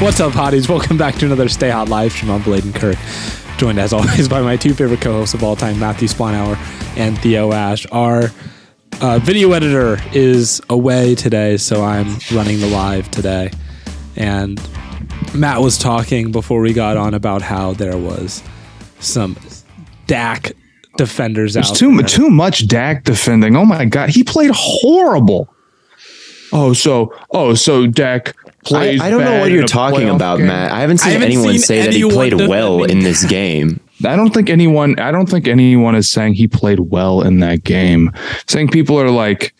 What's up, hotties? Welcome back to another Stay Hot live stream on Bladen Kirk. Joined as always by my two favorite co-hosts of all time, Matthew Sponhour and Theo Ash. Our uh, video editor is away today, so I'm running the live today. And Matt was talking before we got on about how there was some Dak defenders There's out too there. too much Dak defending. Oh my god, he played horrible. Oh, so oh, so Dak plays. I don't know what you're talking about, game. Matt. I haven't seen haven't anyone seen say that he anyone played well defending- in this game. I don't think anyone. I don't think anyone is saying he played well in that game. Saying people are like,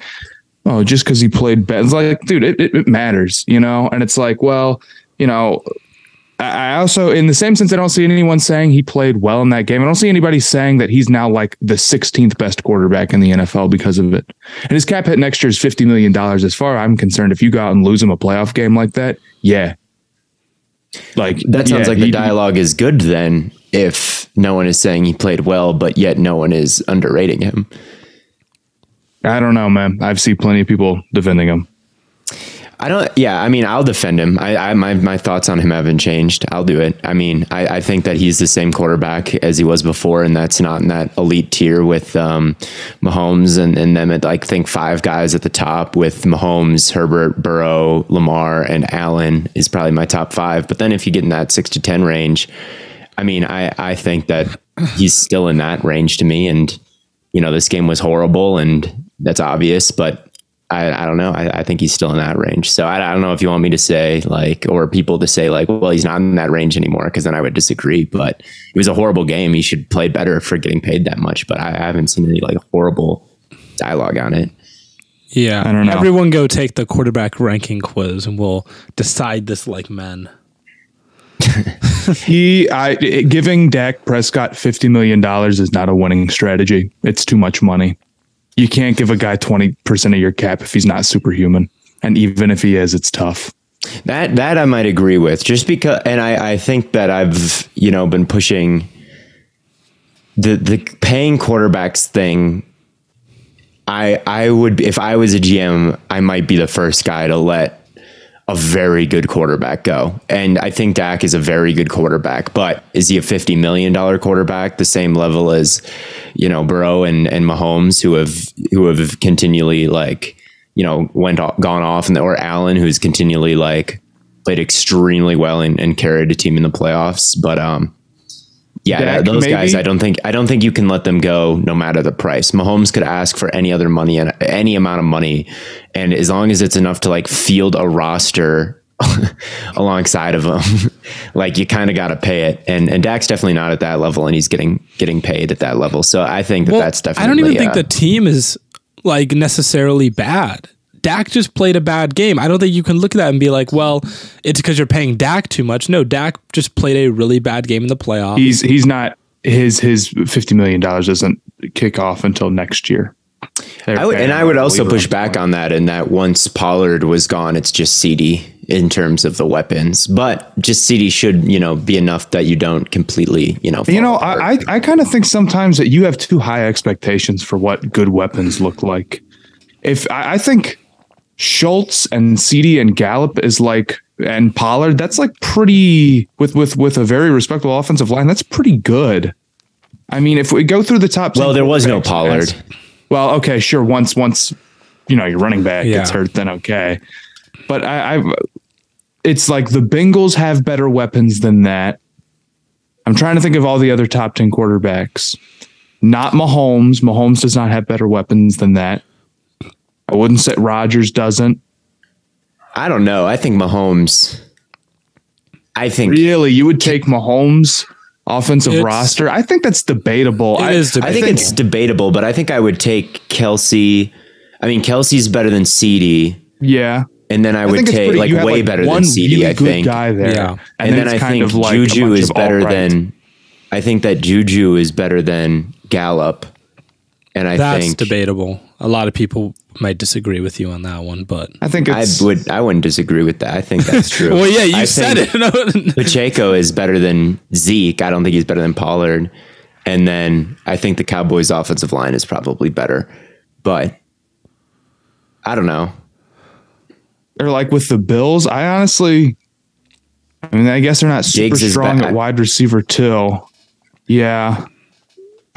oh, just because he played bad. It's like, dude, it, it, it matters, you know. And it's like, well, you know. I also, in the same sense, I don't see anyone saying he played well in that game. I don't see anybody saying that he's now like the 16th best quarterback in the NFL because of it. And his cap hit next year is $50 million. As far as I'm concerned, if you go out and lose him a playoff game like that, yeah. Like That sounds yeah, like the dialogue is good then if no one is saying he played well, but yet no one is underrating him. I don't know, man. I've seen plenty of people defending him. I don't. Yeah, I mean, I'll defend him. I, I my my thoughts on him haven't changed. I'll do it. I mean, I, I think that he's the same quarterback as he was before, and that's not in that elite tier with um, Mahomes and and them at like think five guys at the top with Mahomes, Herbert, Burrow, Lamar, and Allen is probably my top five. But then if you get in that six to ten range, I mean, I I think that he's still in that range to me. And you know, this game was horrible, and that's obvious, but. I, I don't know. I, I think he's still in that range. So I, I don't know if you want me to say like, or people to say like, well, he's not in that range anymore, because then I would disagree. But it was a horrible game. He should play better for getting paid that much. But I, I haven't seen any like horrible dialogue on it. Yeah, I don't know. Everyone go take the quarterback ranking quiz, and we'll decide this like men. He, I, giving Dak Prescott fifty million dollars is not a winning strategy. It's too much money. You can't give a guy twenty percent of your cap if he's not superhuman, and even if he is, it's tough. That that I might agree with, just because, and I I think that I've you know been pushing the the paying quarterbacks thing. I I would if I was a GM, I might be the first guy to let a very good quarterback go, and I think Dak is a very good quarterback. But is he a fifty million dollar quarterback, the same level as you know Burrow and and Mahomes, who have who have continually like you know went off, gone off, and or Allen, who's continually like played extremely well and, and carried a team in the playoffs. But um, yeah, Dak, those maybe? guys, I don't think I don't think you can let them go no matter the price. Mahomes could ask for any other money and any amount of money, and as long as it's enough to like field a roster alongside of him, like you kind of got to pay it. And and Dak's definitely not at that level, and he's getting getting paid at that level. So I think that Well, that's definitely. I don't even think uh, the team is like necessarily bad. Dak just played a bad game. I don't think you can look at that and be like, well, it's because you're paying Dak too much. No, Dak just played a really bad game in the playoffs. He's he's not his his fifty million dollars doesn't kick off until next year. I would, and I would also push back on that in that once Pollard was gone, it's just CD in terms of the weapons. But just CD should, you know, be enough that you don't completely, you know, You know, apart. I I, I kind of think sometimes that you have too high expectations for what good weapons look like. If I, I think Schultz and CD and Gallup is like and Pollard, that's like pretty with with with a very respectable offensive line. That's pretty good. I mean, if we go through the top, well, there was no Pollard. Well, okay, sure. Once once you know your running back gets hurt, then okay. But I, I, it's like the Bengals have better weapons than that. I'm trying to think of all the other top ten quarterbacks. Not Mahomes. Mahomes does not have better weapons than that. I wouldn't say Rodgers doesn't. I don't know. I think Mahomes. I think Really, you would take Mahomes offensive It's- roster? I think that's debatable. It I, is I think it's debatable, but I think I would take Kelce. I mean, Kelce's better than CD, yeah. and then I I would take pretty, like way like, better one than CD. really I good think, guy there, Yeah. and, then, it's I think of like Juju is better alt-right. than. I think that Juju is better than Gallup, and I That's think debatable. A lot of people might disagree with you on that one, but I think I would. I wouldn't disagree with that. I think that's true. well, yeah, you I said it. Pacheco is better than Zeke. I don't think he's better than Pollard. And then I think the Cowboys' offensive line is probably better, but I don't know. or like with the Bills. I honestly, I mean, I guess they're not super Diggs strong bad. at wide receiver too. Yeah,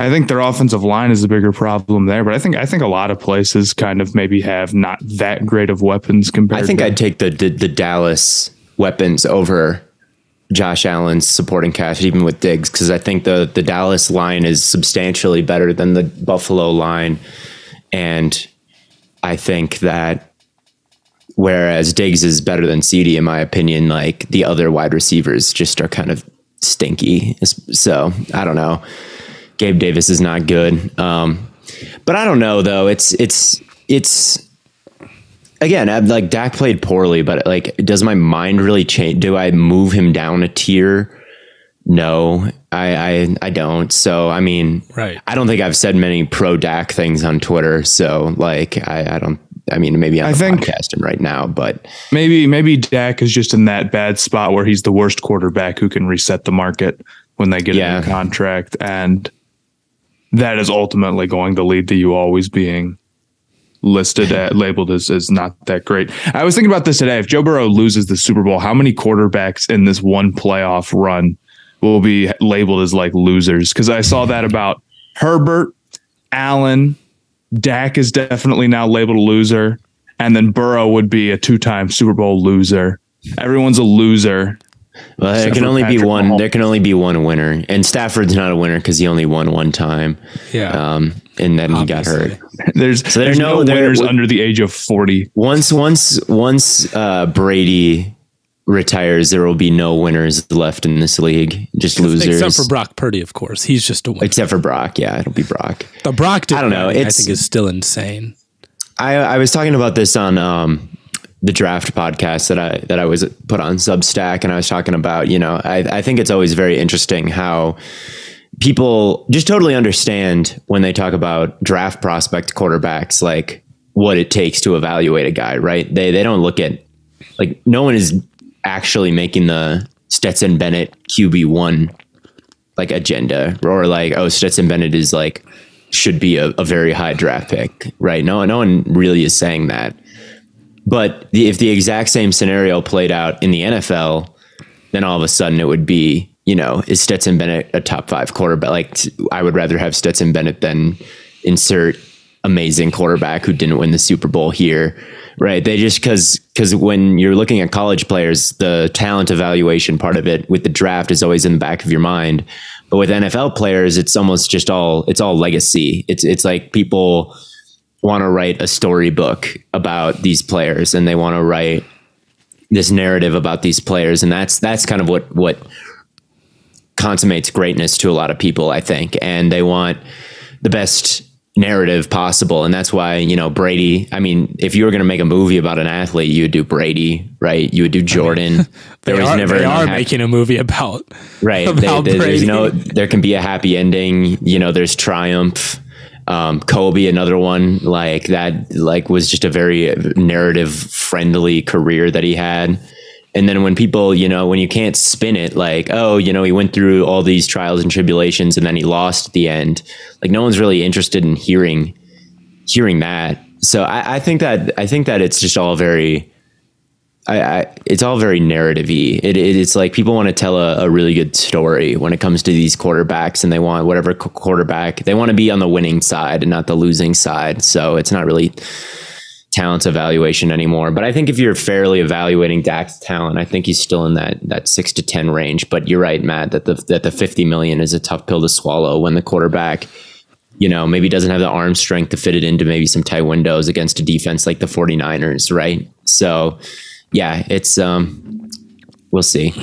I think their offensive line is a bigger problem there. But I think I think a lot of places kind of maybe have not that great of weapons compared. To. I think to, I'd take the, the the Dallas weapons over Josh Allen's supporting cast, even with Diggs, because I think the the Dallas line is substantially better than the Buffalo line, and I think that whereas Diggs is better than CD in my opinion, like the other wide receivers just are kind of stinky. So I don't know. Gabe Davis is not good. Um, but I don't know though. It's it's it's again, I'm like Dak played poorly, but like, does my mind really change? Do I move him down a tier? No, I, I, I don't. So, I mean, Right. I don't think I've said many pro Dak things on Twitter. So, like, I, I don't. I mean, maybe I'm I think- podcasting right now, but maybe maybe Dak is just in that bad spot where he's the worst quarterback who can reset the market when they get Yeah. a new contract, and that is ultimately going to lead to you always being listed at labeled as, as not that great. I was thinking about this today. If Joe Burrow loses the Super Bowl, how many quarterbacks in this one playoff run will be labeled as like losers? Because I saw that about Herbert, Allen, Dak is definitely now labeled a loser, and then Burrow would be a two-time Super Bowl loser. Everyone's a loser. Well, there can for only be one. Mahomes. There can only be one winner, and Stafford's not a winner because he only won one time. Yeah. Um, and then he got hurt. There's there's there's no, no- there- winners under the age of forty. Once, once, once uh, Brady retires, there will be no winners left in this league. Just losers. Except for Brock Purdy, of course. He's just a winner. Except for Brock, yeah, it'll be Brock. The Brock did I don't know, I think is still insane. I I was talking about this on um the draft podcast that I that I was put on Substack, and I was talking about you know I I think it's always very interesting how people just totally understand when they talk about draft prospect quarterbacks like what it takes to evaluate a guy, right? They they don't look at like no one is actually making the Stetson Bennett QB one like agenda or like oh Stetson Bennett is like should be a, a very high draft pick, right? No, no one really is saying that. But the, if the exact same scenario played out in the NFL, then all of a sudden it would be, you know, is Stetson Bennett a top five quarterback? Like I would rather have Stetson Bennett than insert amazing quarterback who didn't win the Super Bowl here. Right. They just because because when you're looking at college players, the talent evaluation part of it with the draft is always in the back of your mind. But with NFL players, it's almost just all it's all legacy. It's it's like people want to write a storybook about these players and they want to write this narrative about these players and that's that's kind of what what consummates greatness to a lot of people, I think. And they want the best narrative possible. And that's why, you know, Brady, I mean, if you were going to make a movie about an athlete, you would do Brady, right? You would do Jordan. I mean, there was are, never they are making a movie about right. About they, they, there's no, there can be a happy ending. You know, there's triumph. Um, Kobe, another one like that, like was just a very narrative friendly career that he had. And then when people, you know, when you can't spin it like, oh, you know, he went through all these trials and tribulations and then he lost at the end. Like no one's really interested in hearing hearing that. So I, I think that I think that it's just all very I, I, it's all very narrative-y. It, it, it's like people want to tell a, a, really good story when it comes to these quarterbacks, and they want whatever quarterback they want to be on the winning side and not the losing side. So it's not really talent evaluation anymore. But I think if you're fairly evaluating Dak's talent, I think he's still in that that six to ten range. But you're right, Matt, that the that the fifty million is a tough pill to swallow when the quarterback, you know, maybe doesn't have the arm strength to fit it into maybe some tight windows against a defense like the 49ers, right? So yeah, it's um we'll see.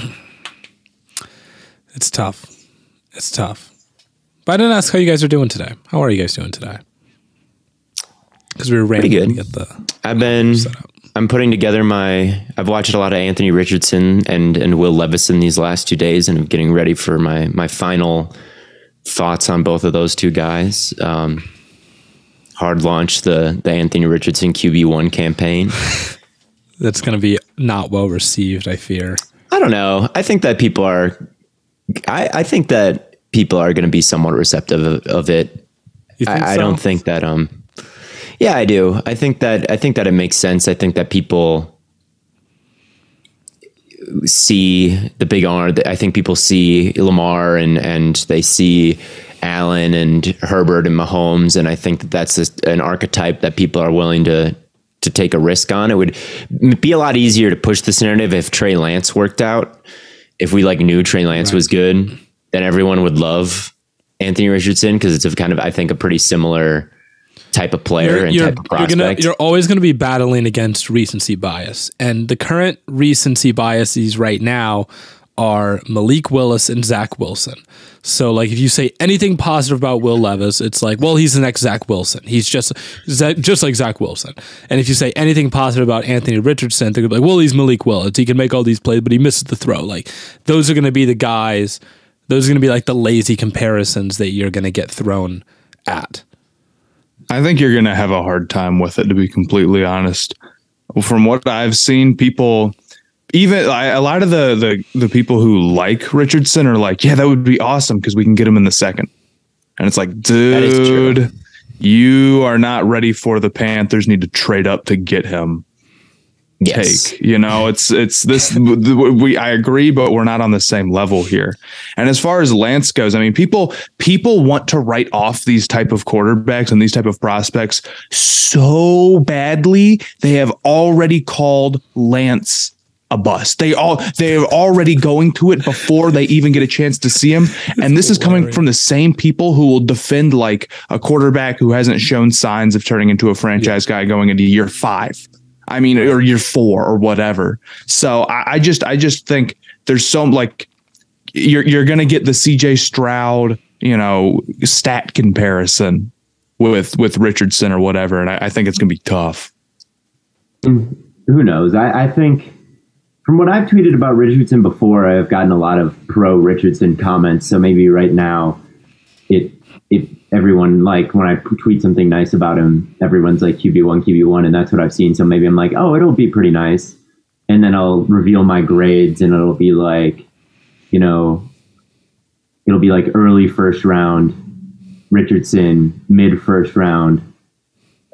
It's tough. It's tough. But I didn't ask how you guys are doing today. How are you guys doing today? because we were Pretty good. get the. I've been. I'm putting together my. I've watched a lot of Anthony Richardson and and Will Levison these last two days, and I'm getting ready for my my final thoughts on both of those two guys. Um, hard launch the the Anthony Richardson QB one campaign. That's going to be not well received. I fear. I don't know. I think that people are. I I think that people are going to be somewhat receptive of, of it. I, so? I, don't think that um yeah, I do. I think that I think that it makes sense. I think that people see the big R. I think people see Lamar and and they see Allen and Herbert and Mahomes, and I think that that's an archetype that people are willing to to take a risk on. It would be a lot easier to push this narrative if Trey Lance worked out. If we like knew Trey Lance right. was good, then everyone would love Anthony Richardson because it's a kind of I think a pretty similar type of player you're, and you're, type of prospect. You're, gonna, you're always going to be battling against recency bias, and the current recency biases right now are Malik Willis and Zach Wilson. So, like, if you say anything positive about Will Levis, it's like, well, he's the next Zach Wilson. He's just just like Zach Wilson. And if you say anything positive about Anthony Richardson, they're gonna be like, well, he's Malik Willis. He can make all these plays, but he misses the throw. Like, those are going to be the guys. Those are going to be like the lazy comparisons that you're going to get thrown at. I think you're going to have a hard time with it, to be completely honest. From what I've seen, people, even I, a lot of the, the the people who like Richardson are like, yeah, that would be awesome because we can get him in the second. And it's like, dude, you are not ready for the Panthers. Need to trade up to get him yes. take. You know, it's it's this we I agree, but we're not on the same level here. And as far as Lance goes, I mean, people people want to write off these type of quarterbacks and these type of prospects so badly. They have already called Lance a bust. They all they're already going to it before they even get a chance to see him. And this is coming from the same people who will defend like a quarterback who hasn't shown signs of turning into a franchise guy going into year five. I mean, or year four or whatever. So I, I just I just think there's so like you're you're gonna get the CJ Stroud, you know, stat comparison with with Richardson or whatever, and I, I think it's gonna be tough. Mm, who knows? I, I think from what I've tweeted about Richardson before, I've gotten a lot of pro Richardson comments. So maybe right now, it it everyone like when I tweet something nice about him, everyone's like QB one, QB one, and that's what I've seen. So maybe I'm like, oh, it'll be pretty nice, and then I'll reveal my grades, and it'll be like, you know, it'll be like early first round, Richardson, mid first round,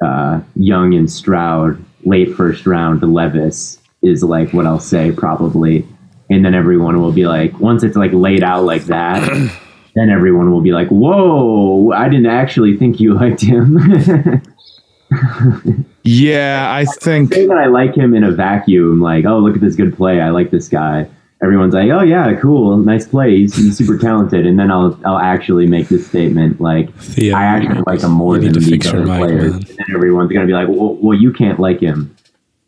uh, Young and Stroud, late first round, Levis is like what I'll say probably, and then everyone will be like, once it's like laid out like that. then everyone will be like, "Whoa, I didn't actually think you liked him." Yeah, I think Say that I like him in a vacuum, like, oh, look at this good play. I like this guy. Everyone's like, oh yeah, cool, nice play. He's, he's super talented. And then I'll I'll actually make this statement, like, Theo, I actually like him more than these other mic, players. man. And then everyone's gonna be like, well, well, you can't like him.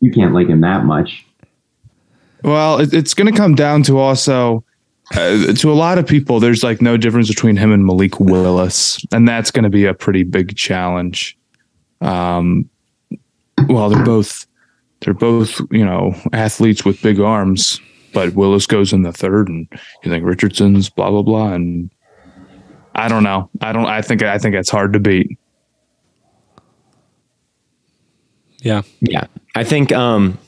You can't like him that much. Well, it, it's going to come down to also uh, to a lot of people. There's like no difference between him and Malik Willis, and that's going to be a pretty big challenge. Um, well, they're both they're both you know athletes with big arms, but Willis goes in the third, and you think Richardson's blah blah blah, and I don't know. I don't. I think I think it's hard to beat. yeah. Yeah. I think, um,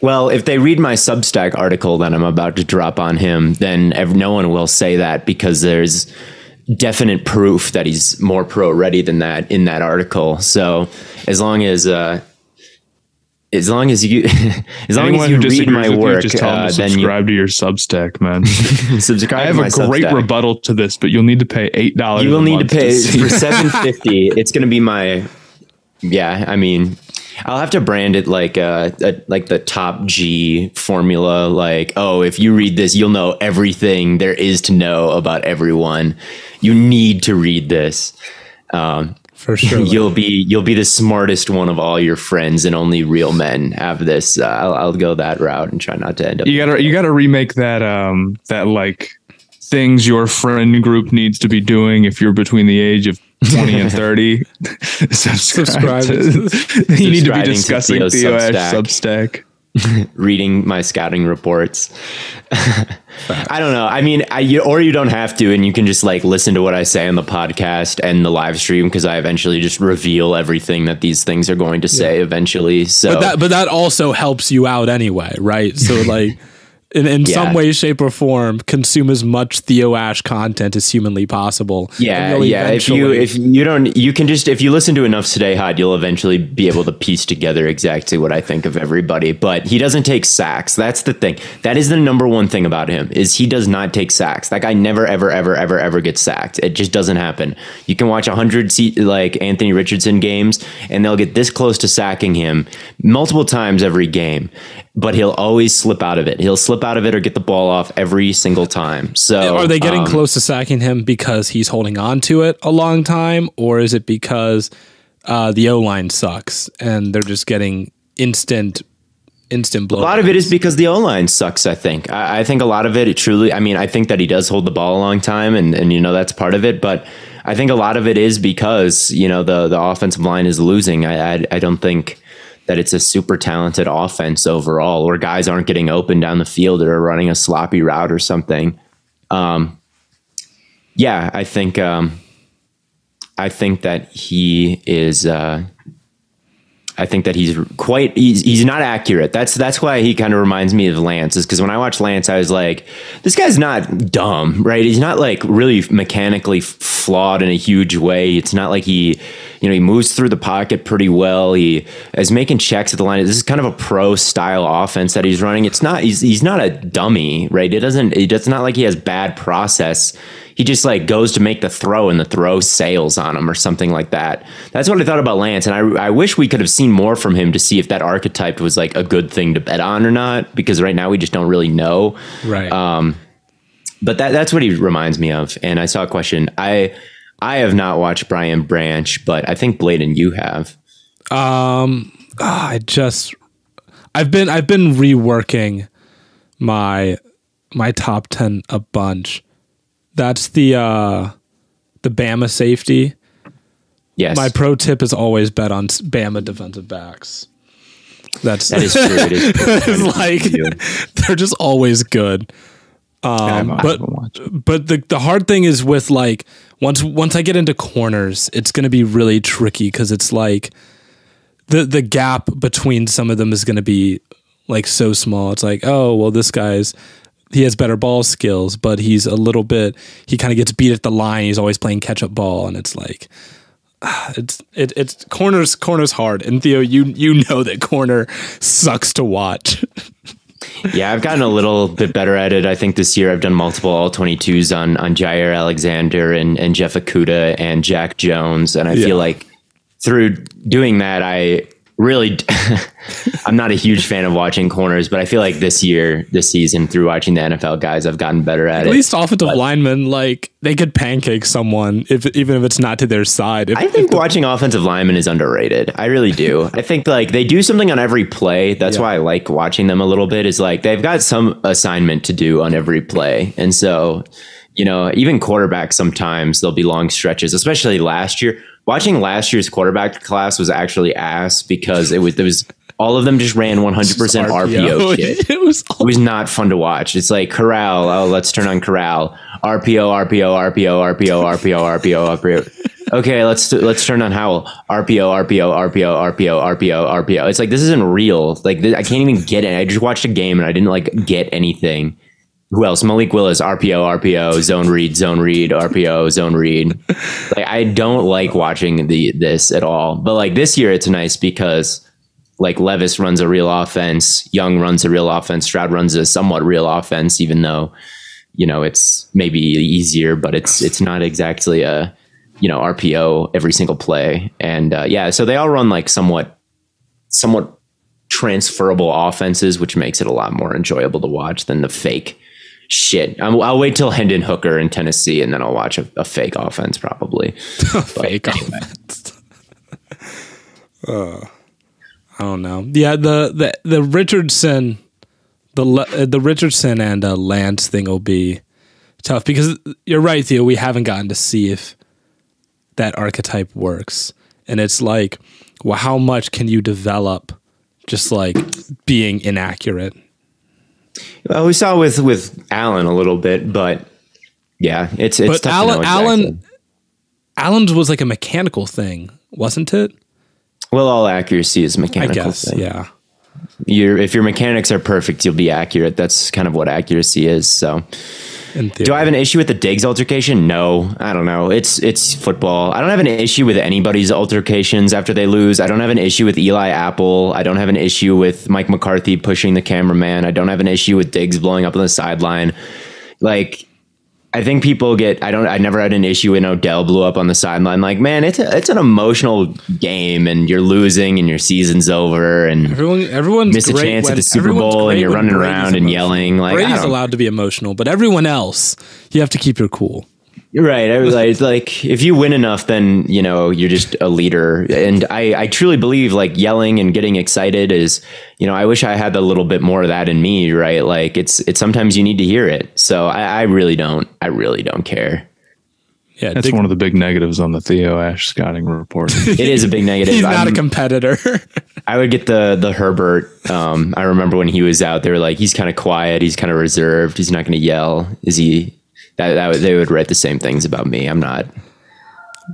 well, if they read my Substack article that I'm about to drop on him, then ev- no one will say that because there's definite proof that he's more pro ready than that in that article. So as long as, uh, as long as you, as long Anyone as you read my work, you, just tell them uh, to then subscribe to your Substack, man. you subscribe I have to my a great Substack. rebuttal to this, but you'll need to pay eight dollars. You will need to pay for seven fifty. It's going to be my. Yeah, I mean, I'll have to brand it like uh a, like the top G formula. Like, oh, if you read this, you'll know everything there is to know about everyone. You need to read this. Um, For sure. you'll be you'll be the smartest one of all your friends, and only real men have this. Uh, I'll, I'll go that route and try not to end up. You gotta you gotta remake that um that like things your friend group needs to be doing if you're between the age of 20 and 30 subscribe, Subscribe. to- you need to be Subscribing to discussing Theo's Theo Ash Substack. Substack. reading my scouting reports. I don't know. I mean, I, you, or you don't have to, and you can just like listen to what I say on the podcast and the live stream because I eventually just reveal everything that these things are going to say eventually. So but that but that also helps you out anyway, right? So like in, in some way, shape, or form, consume as much Theo Ash content as humanly possible. yeah, yeah. If you if you don't, you can just if you listen to enough Stay Hot, you'll eventually be able to piece together exactly what I think of everybody. But he doesn't take sacks. That's the thing. That is the number one thing about him is he does not take sacks. That guy never, ever, ever, ever, ever gets sacked. It just doesn't happen. You can watch a hundred like Anthony Richardson games, and they'll get this close to sacking him multiple times every game. But he'll always slip out of it. He'll slip out of it or get the ball off every single time. So are they getting um, close to sacking him because he's holding on to it a long time, or is it because uh, the O line sucks and they're just getting instant instant blow? A lot of it is because the O line sucks. I think. I, I think a lot of it, it truly. I mean, I think that he does hold the ball a long time, and and you know that's part of it. But I think a lot of it is because you know the the offensive line is losing. I I, I don't think that it's a super talented offense overall, or guys aren't getting open down the field or running a sloppy route or something. Um, yeah, I think. Um, I think that he is. Uh, I think that he's quite he's, he's not accurate. That's that's why he kind of reminds me of Lance is because when I watched Lance, I was like, this guy's not dumb, right? He's not like really mechanically flawed in a huge way. It's not like he, you know, he moves through the pocket pretty well. He is making checks at the line. This is kind of a pro style offense that he's running. It's not he's he's not a dummy, right? It doesn't it, it's not like he has bad process he just like goes to make the throw and the throw sails on him or something like that. That's what I thought about Lance, and I, I wish we could have seen more from him to see if that archetype was like a good thing to bet on or not. Because right now we just don't really know. right? Um, but that that's what he reminds me of. And I saw a question. I I have not watched Brian Branch, but I think Bladen you have. Um, ah, I just I've been I've been reworking my my top ten a bunch. That's the uh the Bama safety. Yes, My pro tip is always bet on Bama defensive backs. That's that is true. It is. like they're just always good. Um, but haven't watched it. but the the hard thing is with like once once I get into corners, it's going to be really tricky because it's like the the gap between some of them is going to be like so small. It's like oh well, this guy's he has better ball skills, but he's a little bit he kind of gets beat at the line. He's always playing catch up ball, and it's like ah, it's it, it's corners corners hard. And Theo, you you know that corner sucks to watch. Yeah, I've gotten a little bit better at it. I think this year I've done multiple all 22s on on Jaire Alexander and and Jeff Okudah and Jack Jones, and I Yeah. feel like through doing that, I really I'm not a huge fan of watching corners, but I feel like this year, this season, through watching the NFL guys, I've gotten better at, At it. At least offensive linemen, like they could pancake someone if even if it's not to their side. If, I think watching offensive linemen is underrated. I really do. I think like they do something on every play. That's Yeah. why I like watching them a little bit. Is like they've got some assignment to do on every play, and so you know even quarterbacks sometimes there'll be long stretches, especially last year. Watching last year's quarterback class was actually ass because it was there was all of them just ran 100 percent RPO shit. it was It was not fun to watch. It's like Corral. Oh, let's turn on Corral. RPO, RPO, RPO, RPO, RPO, RPO, RPO. Okay, let's let's turn on Howell. RPO, RPO, RPO, RPO, RPO, RPO. It's like this isn't real. Like I can't even get it. I just watched a game and I didn't like get anything. Who else? Malik Willis, RPO, RPO, zone read, zone read, RPO, zone read. Like I don't like watching the this at all. But like this year, it's nice because like Levis runs a real offense, Young runs a real offense, Stroud runs a somewhat real offense, even though you know it's maybe easier, but it's it's not exactly a you know RPO every single play. And uh, yeah, so they all run like somewhat somewhat transferable offenses, which makes it a lot more enjoyable to watch than the fake shit. I'm, I'll wait till Hendon Hooker in Tennessee, and then I'll watch a, a fake offense probably. fake offense. uh, I don't know. Yeah, the the the Richardson, the uh, the Richardson and uh, Lance thing will be tough because you're right, Theo. We haven't gotten to see if that archetype works, and it's like, well, how much can you develop just like being inaccurate? Well, we saw with with Allen a little bit, but yeah, it's it's But tough Allen, to know exactly. Allen, Allen's was like a mechanical thing, wasn't it? Well, all accuracy is mechanical. I guess. thing. Yeah. Your if your mechanics are perfect, you'll be accurate. That's kind of what accuracy is. So, do I have an issue with the Diggs altercation? No, I don't know. It's it's football. I don't have an issue with anybody's altercations after they lose. I don't have an issue with Eli Apple. I don't have an issue with Mike McCarthy pushing the cameraman. I don't have an issue with Diggs blowing up on the sideline. Like I think people get. I don't. I never had an issue when Odell blew up on the sideline. Like, man, it's a, it's an emotional game, and you're losing, and your season's over, and Everyone, everyone's Miss a great chance at the Super Bowl and you're running around and yelling, like, I Brady's allowed to be emotional, but everyone else, you have to keep your cool. You're right. I was like, like if you win enough, then you know you're just a leader. And I, I truly believe like yelling and getting excited is, you know, I wish I had a little bit more of that in me. Right? Like it's it's sometimes you need to hear it. So I, I really don't. I really don't care. Yeah, That's Dick- one of the big negatives on the Theo Ash scouting report. It is a big negative. he's not a I'm- competitor. I would get the the Herbert. Um, I remember when he was out, they were like, he's kind of quiet, he's kind of reserved, he's not going to yell. Is he? That, that they would write the same things about me. I'm not.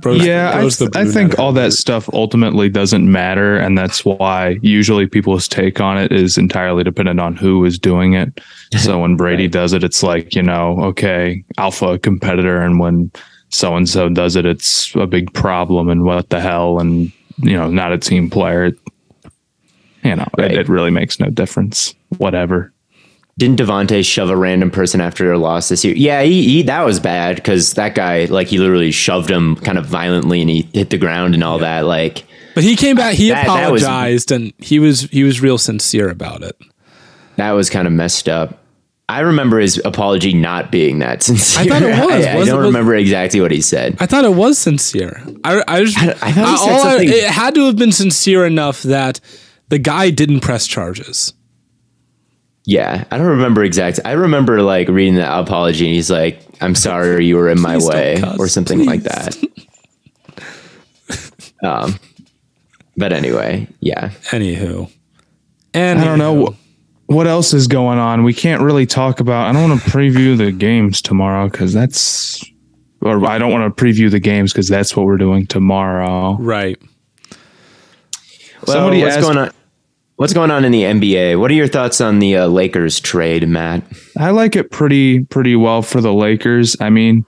Bro's- yeah, I, bro's the I think all that stuff ultimately doesn't matter, and that's why usually people's take on it is entirely dependent on who is doing it. So when Brady does it, it's like you know, okay, alpha competitor, and when so and so does it, it's a big problem, and what the hell, and you know, not a team player. You know, Right. it, it really makes no difference. Whatever. Didn't Davante shove a random person after a loss this year? Yeah, he, he that was bad because that guy like he literally shoved him kind of violently and he hit the ground and all that. Like But he came back. He That- that was- apologized and he was he was real sincere about it. that was kind of messed up. I remember his apology not being that sincere. I thought it was. I, I Was it- don't was- remember exactly what he said. I thought it was sincere. I I just I- I thought he said something- it had to have been sincere enough that the guy didn't press charges. Yeah, I don't remember exact. I remember like reading the apology and he's like, "I'm sorry you were in my way" cuss, or something like that. um, but anyway, yeah. Anywho, and I don't know what else is going on. We can't really talk about. I don't want to preview the games tomorrow because that's, or I don't want to preview the games because that's what we're doing tomorrow. Right. Well, Somebody what's asked- going on? What's going on in the NBA? What are your thoughts on the uh, Lakers trade, Matt? I like it pretty pretty well for the Lakers. I mean,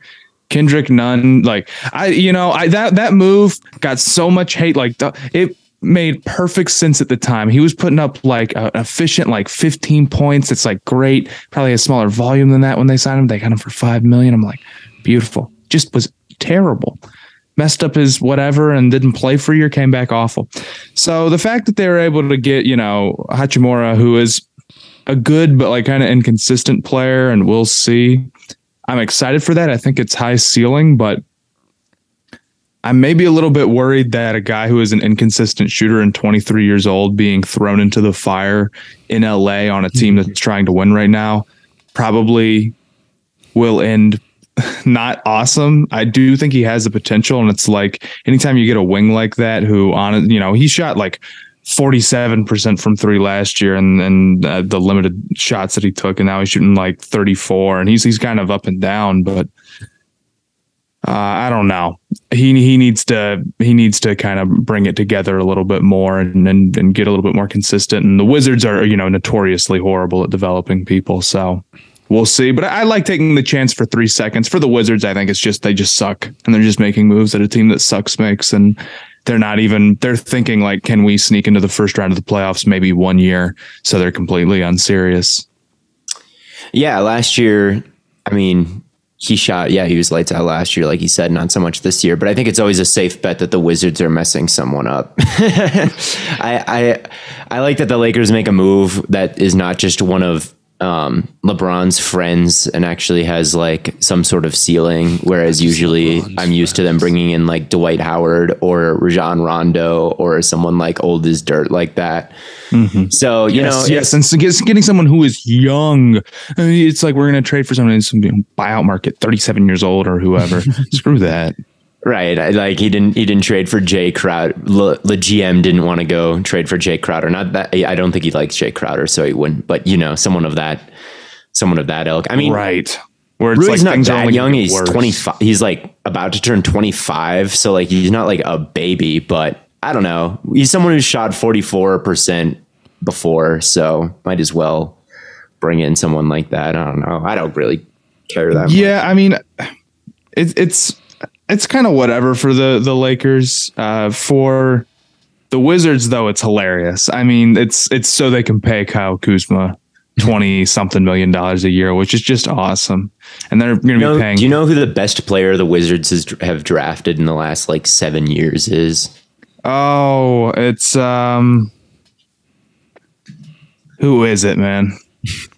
Kendrick Nunn, like I, you know, I that that move got so much hate. Like it made perfect sense at the time. He was putting up like an efficient like 15 points. It's like great. Probably a smaller volume than that when they signed him. They got him for five million. I'm like, beautiful. Just was terrible. Messed up his whatever and didn't play for a year, came back awful. So the fact that they were able to get, you know, Hachimura, who is a good but like kind of inconsistent player, and we'll see. I'm excited for that. I think it's high ceiling, but I'm maybe a little bit worried that a guy who is an inconsistent shooter and 23 years old being thrown into the fire in LA on a team mm-hmm. that's trying to win right now probably will end not awesome. I do think he has the potential, and it's like anytime you get a wing like that, who on it, you know he shot like 47% from three last year and and uh, the limited shots that he took and now he's shooting like 34 and he's he's kind of up and down but uh, I don't know. He he needs to he needs to kind of bring it together a little bit more and, and and get a little bit more consistent. And the Wizards are you know notoriously horrible at developing people, so we'll see. But I, like taking the chance for three seconds. For the Wizards, I think it's just they just suck and they're just making moves that a team that sucks makes, and they're not even they're thinking like, can we sneak into the first round of the playoffs maybe one year? So they're completely unserious. Yeah, last year, I mean, he shot, yeah, he was lights out last year, like he said, not so much this year. But I think it's always a safe bet that the Wizards are messing someone up. I, I I like that the Lakers make a move that is not just one of um, LeBron's friends and actually has like some sort of ceiling. Whereas usually LeBron's I'm used friends. to them bringing in like Dwight Howard or Rajon Rondo or someone like old as dirt like that. Mm-hmm. So you yes, know, yes, and so getting someone who is young, it's like we're going to trade for someone in some buyout market, 37 years old or whoever. Screw that. Right, like he didn't he didn't trade for Jae Crowder. The GM didn't want to go trade for Jae Crowder. Not that I don't think he likes Jae Crowder, so he wouldn't. But you know, someone of that, someone of that ilk. I mean, right. Where it's Rui's like not that young. He's twenty five. He's like about to turn twenty five. So like he's not like a baby, but I don't know. He's someone who's shot forty four percent before, so might as well bring in someone like that. I don't know. I don't really care that. Much. Yeah, much. I mean, it, it's it's kind of whatever for the the Lakers. Uh, for the Wizards, though, it's hilarious. I mean, it's it's so they can pay Kyle Kuzma twenty something million dollars a year, which is just awesome. And they're going to you know, be paying. Do you know who the best player the Wizards has, have drafted in the last like seven years is? Oh, it's um, who is it, man?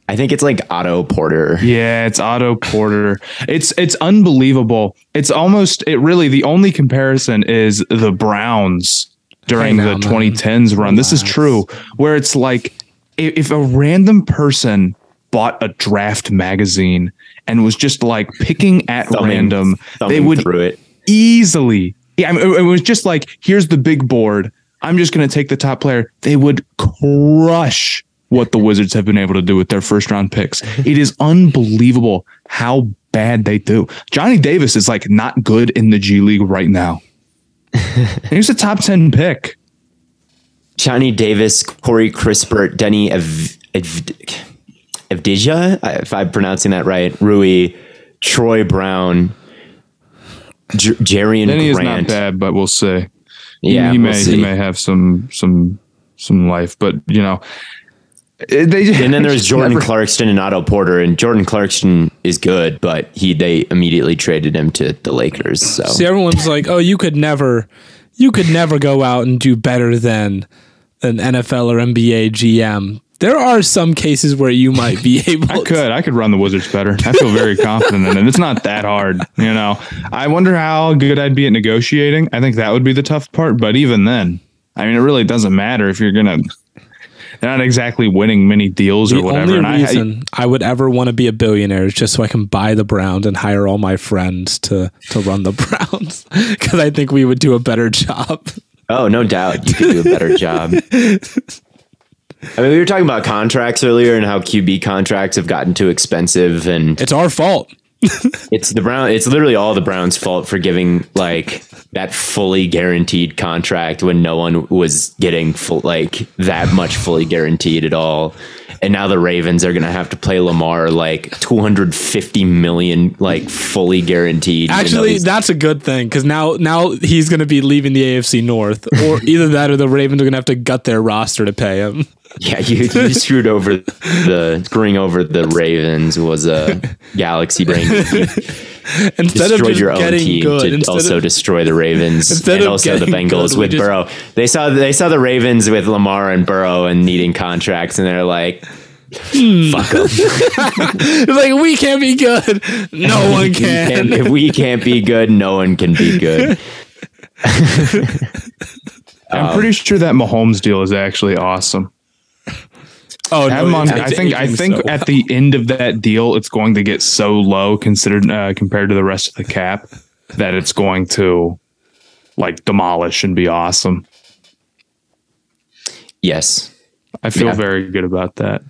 I think it's like Otto Porter. Yeah, it's Otto Porter. It's it's unbelievable. It's almost it really the only comparison is the Browns during the 2010s run. This is true where it's like if a random person bought a draft magazine and was just like picking at thumbing, random, thumbing they would through it easily. Yeah, I mean, it was just like here's the big board. I'm just going to take the top player. They would crush what the Wizards have been able to do with their first round picks. It is unbelievable how bad they do. Johnny Davis is like not good in the G League right now. He's a top 10 pick. Johnny Davis, Corey Kispert, Deni Ev- Ev- Evdija, if I'm pronouncing that right, Rui, Troy Brown, J- Jerian Denny Grant. is not bad, but we'll see. Yeah, he, he may we'll he may have some some some life, but you know, they, and then there's Jordan never, Clarkson and Otto Porter, and Jordan Clarkson is good, but he they immediately traded him to the Lakers. So see, everyone's like, "Oh, you could never, you could never go out and do better than an NFL or NBA GM." There are some cases where you might be able. I could, I could run the Wizards better. I feel very confident in it. It's not that hard, you know. I wonder how good I'd be at negotiating. I think that would be the tough part. But even then, I mean, it really doesn't matter if you're gonna they're not exactly winning many deals the or whatever. The only reason I, I, would ever want to be a billionaire is just so I can buy the Browns and hire all my friends to to run the Browns because I think we would do a better job. Oh, no doubt, you could do a better job. I mean, we were talking about contracts earlier and how QB contracts have gotten too expensive, and it's our fault. it's the Brown. It's literally all the Browns' fault for giving like that fully guaranteed contract when no one was getting full like that much fully guaranteed at all. And now the Ravens are going to have to play Lamar like 250 million like fully guaranteed. Actually, that's a good thing cuz now now he's going to be leaving the AFC North or either that or the Ravens are going to have to gut their roster to pay him. Yeah, you, you screwed over the screwing over the Ravens was a galaxy brain. instead of destroyed just your own getting team good, to also of, destroy the Ravens and also the Bengals good, with just- Burrow. They saw they saw the Ravens with Lamar and Burrow and needing contracts, and they're like, Hmm. "Fuck them." it's like we can't be good. No one can. if we can't be good, no one can be good. I'm pretty sure that Mahomes deal is actually awesome. Oh Have him on, it's- I think I think so at the end of that deal, it's going to get so low considered uh, compared to the rest of the cap that it's going to like demolish and be awesome. Yes, I feel Yeah. very good about that.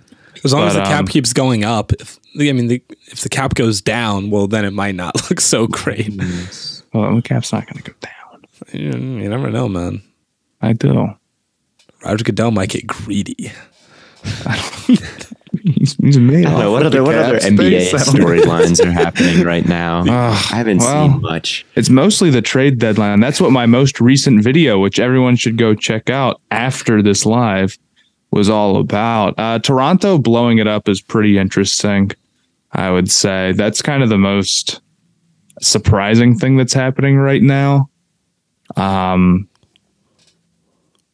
As long as the cap um, keeps going up, if, I mean, the, if the cap goes down, well, then it might not look so great. Well, the cap's not going to go down. You, you never know, man. I do. Roger Goodell might get greedy. He's, he's made I don't know, what other what other NBA space. I don't know. storylines are happening right now? Ugh, I haven't well, seen much. It's mostly the trade deadline. That's what my most recent video, which everyone should go check out after this live, was all about. Uh, Toronto blowing it up is pretty interesting. I would say that's kind of the most surprising thing that's happening right now. Um,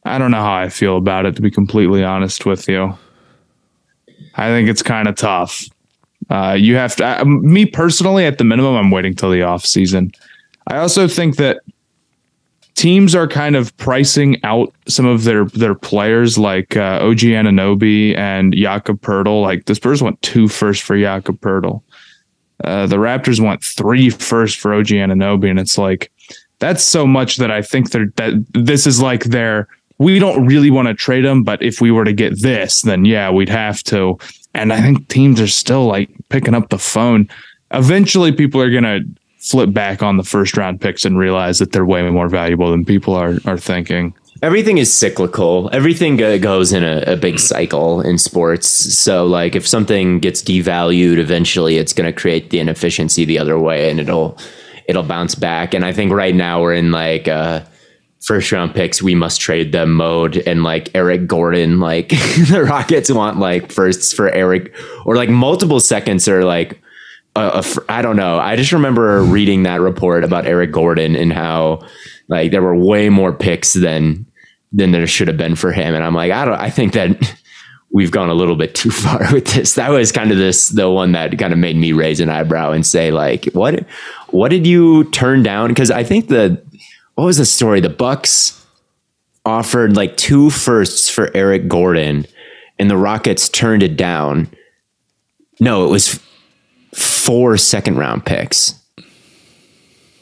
I don't know how I feel about it, to be completely honest with you. I think it's kind of tough. Uh, you have to, uh, me personally, at the minimum, I'm waiting till the off season. I also think that teams are kind of pricing out some of their their players, like uh, OG Anunoby and Jakob Poeltl. Like the Spurs went two first for Jakob Poeltl. Uh, the Raptors went three first for OG Anunoby, and it's like that's so much that I think they're that this is like their we don't really want to trade him, but if we were to get this, then yeah, we'd have to. And I think teams are still like picking up the phone. Eventually, people are gonna flip back on the first round picks and realize that they're way more valuable than people are are thinking. Everything is cyclical. Everything goes in a, a big cycle in sports. So, like, if something gets devalued, eventually it's going to create the inefficiency the other way, and it'll it'll bounce back. And I think right now we're in like uh, first round picks. We must trade them mode, and like Eric Gordon, like the Rockets want like firsts for Eric, or like multiple seconds, or like I don't know. I just remember reading that report about Eric Gordon and how like there were way more picks than than there should have been for him. And I'm like, I don't. I think that we've gone a little bit too far with this. That was kind of this the one that kind of made me raise an eyebrow and say like, what what did you turn down? Because I think the what was the story? The Bucks offered like two firsts for Eric Gordon, and the Rockets turned it down. No, it was four second round picks.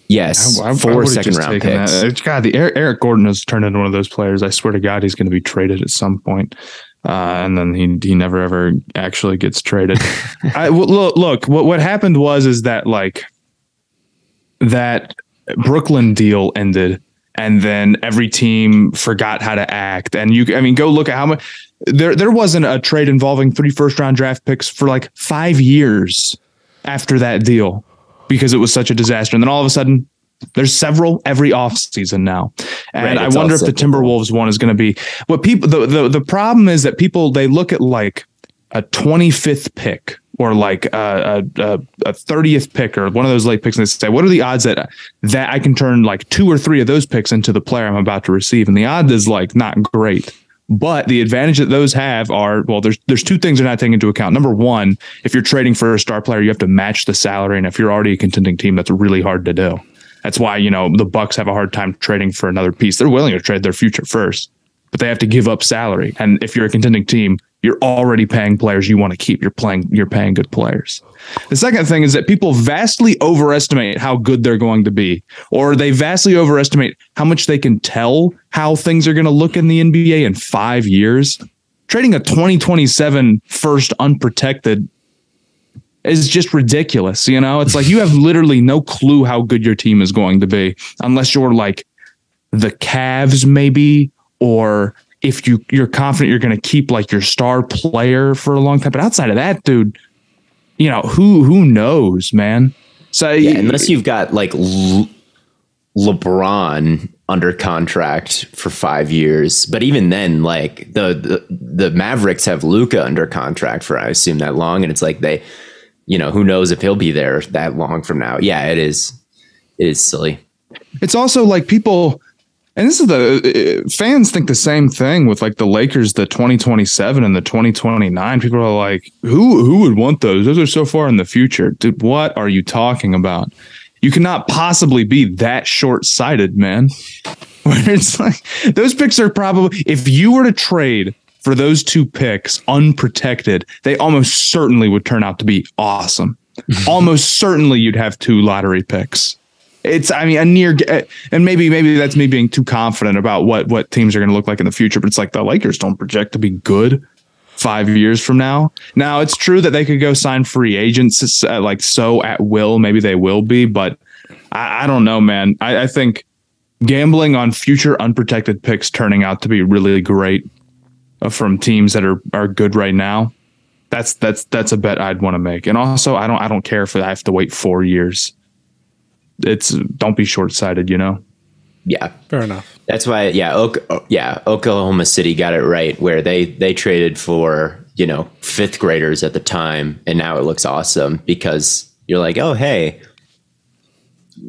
Yes, I- I- I four would've second round picks. that. God, the Eric, Eric Gordon has turned into one of those players. I swear to God, he's going to be traded at some point. Uh, and then he he never ever actually gets traded. I, well, look, look, what what happened was is that like that Brooklyn deal ended, and then every team forgot how to act. And you, I mean, go look at how much there there wasn't a trade involving three first round draft picks for like five years after that deal because it was such a disaster. And then all of a sudden, there's several every off season now. And Right, I wonder if the. Timberwolves one is going to be what people the, the the problem is that people they look at like a 25th pick or like a, a, a, a 30th pick or one of those late picks and they say what are the odds that that I can turn like two or three of those picks into the player I'm about to receive? And the odds is like not great. But the advantage that those have are well there's there's two things they're not taking into account. Number one if you're trading for a star player you have to match the salary and if you're already a contending team that's really hard to do. That's why you know the bucks have a hard time trading for another piece. They're willing to trade their future first but they have to give up salary. And if you're a contending team you're already paying players you want to keep you're playing you're paying good players the second thing is that people vastly overestimate how good they're going to be, or they vastly overestimate how much they can tell how things are going to look in the NBA in five years. Trading a 2027 first unprotected is just ridiculous. You know, it's like you have literally no clue how good your team is going to be unless you're like the Cavs, maybe, or if you you're confident you're going to keep like your star player for a long time. But outside of that, dude, you know who who knows, man. So Yeah, unless you've got like Le- LeBron under contract for five years, but even then, like the the, the Mavericks have Luka under contract for I assume that long, and it's like they you know, who knows if he'll be there that long from now. Yeah, it is. It is silly. It's also like people, and this is the uh, fans think the same thing with like the Lakers, the 2027 and the 2029. People are like, who who would want those? Those are so far in the future. Dude, what are you talking about? You cannot possibly be that short sighted, man. Where it's like those picks are probably if you were to trade for those two picks unprotected, they almost certainly would turn out to be awesome. almost certainly you'd have two lottery picks. It's, I mean, a near, and maybe, maybe that's me being too confident about what what teams are going to look like in the future. But it's like the Lakers don't project to be good five years from now. Now it's true that they could go sign free agents uh, like so at will. Maybe they will be, but I, I don't know, man. I, I think gambling on future unprotected picks turning out to be really great uh, from teams that are are good right now. That's that's that's a bet I'd want to make. And also, I don't I don't care if I have to wait four years. It's don't be short sighted, you know. Yeah, Fair enough. That's why, yeah, Oak, yeah, Oklahoma City got it right where they they traded for you know fifth graders at the time, and now it looks awesome because you're like, oh hey,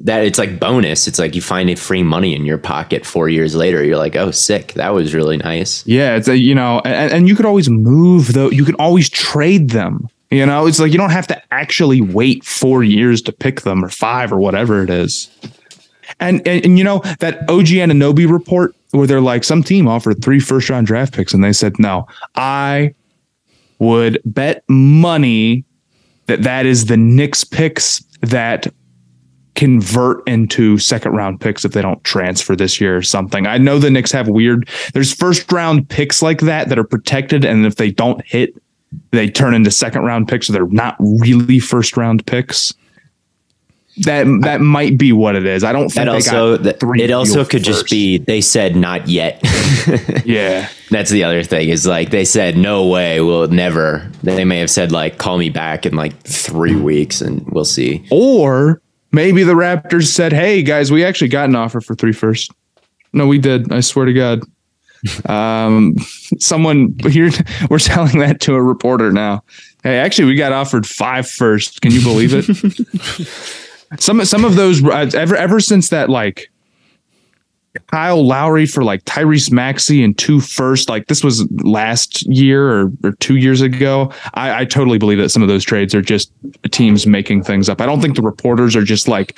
that it's like bonus. It's like you find it free money in your pocket four years later. You're like, oh, sick, that was really nice. Yeah, it's a, you know, and, and you could always move though. You can always trade them. You know, it's like you don't have to actually wait four years to pick them or five or whatever it is. And, and, and you know that OG Anunoby report where they're like some team offered three first round draft picks and they said no. I would bet money that that is the Knicks picks that convert into second round picks if they don't transfer this year or something. I know the Knicks have weird. There's first round picks like that that are protected, and if they don't hit, they turn into second round picks. So they're not really first round picks that that might be what it is. I don't think also it also could first. just be they said not yet. yeah, that's the other thing is like they said no way, we'll never. They may have said like call me back in like three weeks and we'll see. Or maybe the Raptors said, hey guys, we actually got an offer for three first. No, we did. I swear to God. Um, someone here we're telling that to a reporter now. Hey, actually, we got offered five first. Can you believe it? some some of those uh, ever ever since that like Kyle Lowry for like Tyrese Maxey and two first, like this was last year or, or two years ago. I, I, totally believe that some of those trades are just teams making things up. I don't think the reporters are just like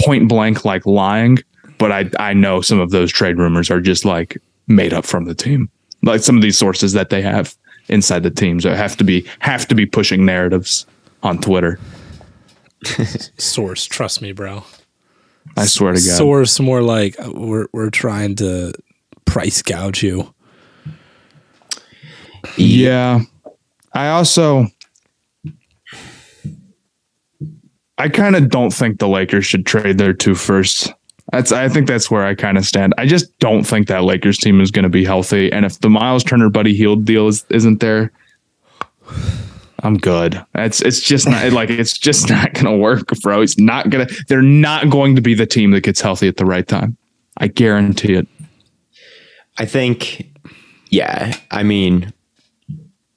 point blank like lying, but I I know some of those trade rumors are just like made up from the team. Like some of these sources that they have inside the teams have to be have to be pushing narratives on Twitter. Source, trust me, bro. I swear to God. Source more like uh, we're we're trying to price gouge you. Yeah. I also I kind of don't think the Lakers should trade their two first. That's I think that's where I kind of stand. I just don't think that Lakers team is going to be healthy. And if the Miles Turner Buddy Hield deal is, isn't there, I'm good. It's it's just not like it's just not gonna work, bro. It's not gonna. They're not going to be the team that gets healthy at the right time. I guarantee it. I think, yeah. I mean,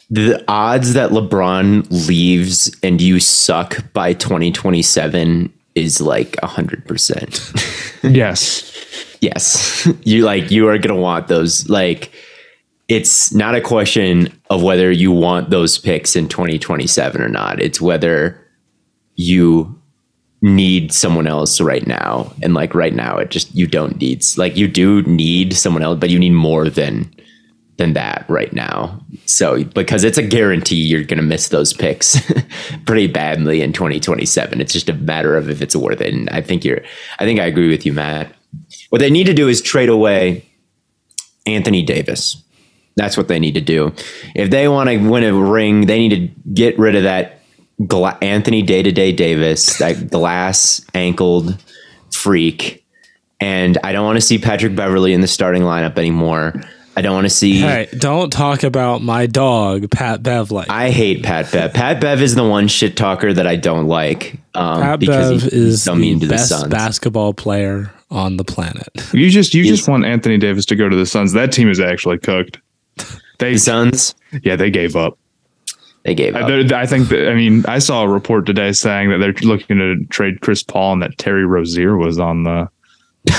the odds that LeBron leaves and you suck by 2027 is like a hundred percent. Yes. yes. You like you are gonna want those like it's not a question of whether you want those picks in 2027 or not. It's whether you need someone else right now. And like right now, it just you don't need like you do need someone else, but you need more than than that right now. So because it's a guarantee you're gonna miss those picks pretty badly in 2027. It's just a matter of if it's worth it. And I think you're I think I agree with you, Matt. What they need to do is trade away Anthony Davis that's what they need to do. If they want to win a ring, they need to get rid of that gla- Anthony Day to Day Davis, that glass ankled freak. And I don't want to see Patrick Beverley in the starting lineup anymore. I don't want to see. Hey, don't talk about my dog, Pat Bev. Like I hate Pat Bev. Pat Bev is the one shit talker that I don't like. Um, Pat because Bev he, is the best the basketball player on the planet. You just you just want Anthony Davis to go to the Suns. That team is actually cooked. They the Suns. Yeah, they gave up. They gave I, up. there- I think that, I mean, I saw a report today saying that they're looking to trade Chris Paul and that Terry Rozier was on the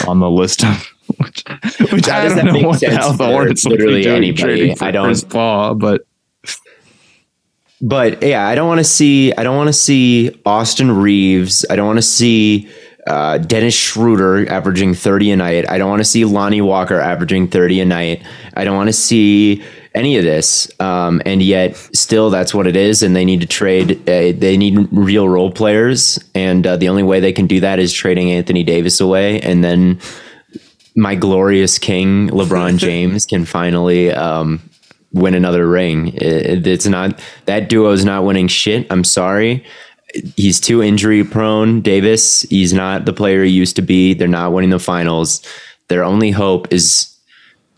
on the list of which, which I don't know what the hell the Hornets literally anybody? I don't- Chris Paul, but But yeah, I don't want to see. I don't want to see Austin Reaves. I don't want to see uh, Dennis Schroeder averaging thirty a night. I don't want to see Lonnie Walker averaging thirty a night. I don't want to see any of this. Um, and yet, still, that's what it is. And they need to trade. Uh, they need real role players, and uh, the only way they can do that is trading Anthony Davis away, and then my glorious king LeBron James can finally um, win another ring. It- it's not that duo is not winning shit. I'm sorry. He's too injury prone. Davis, he's not the player he used to be. They're not winning the finals. Their only hope is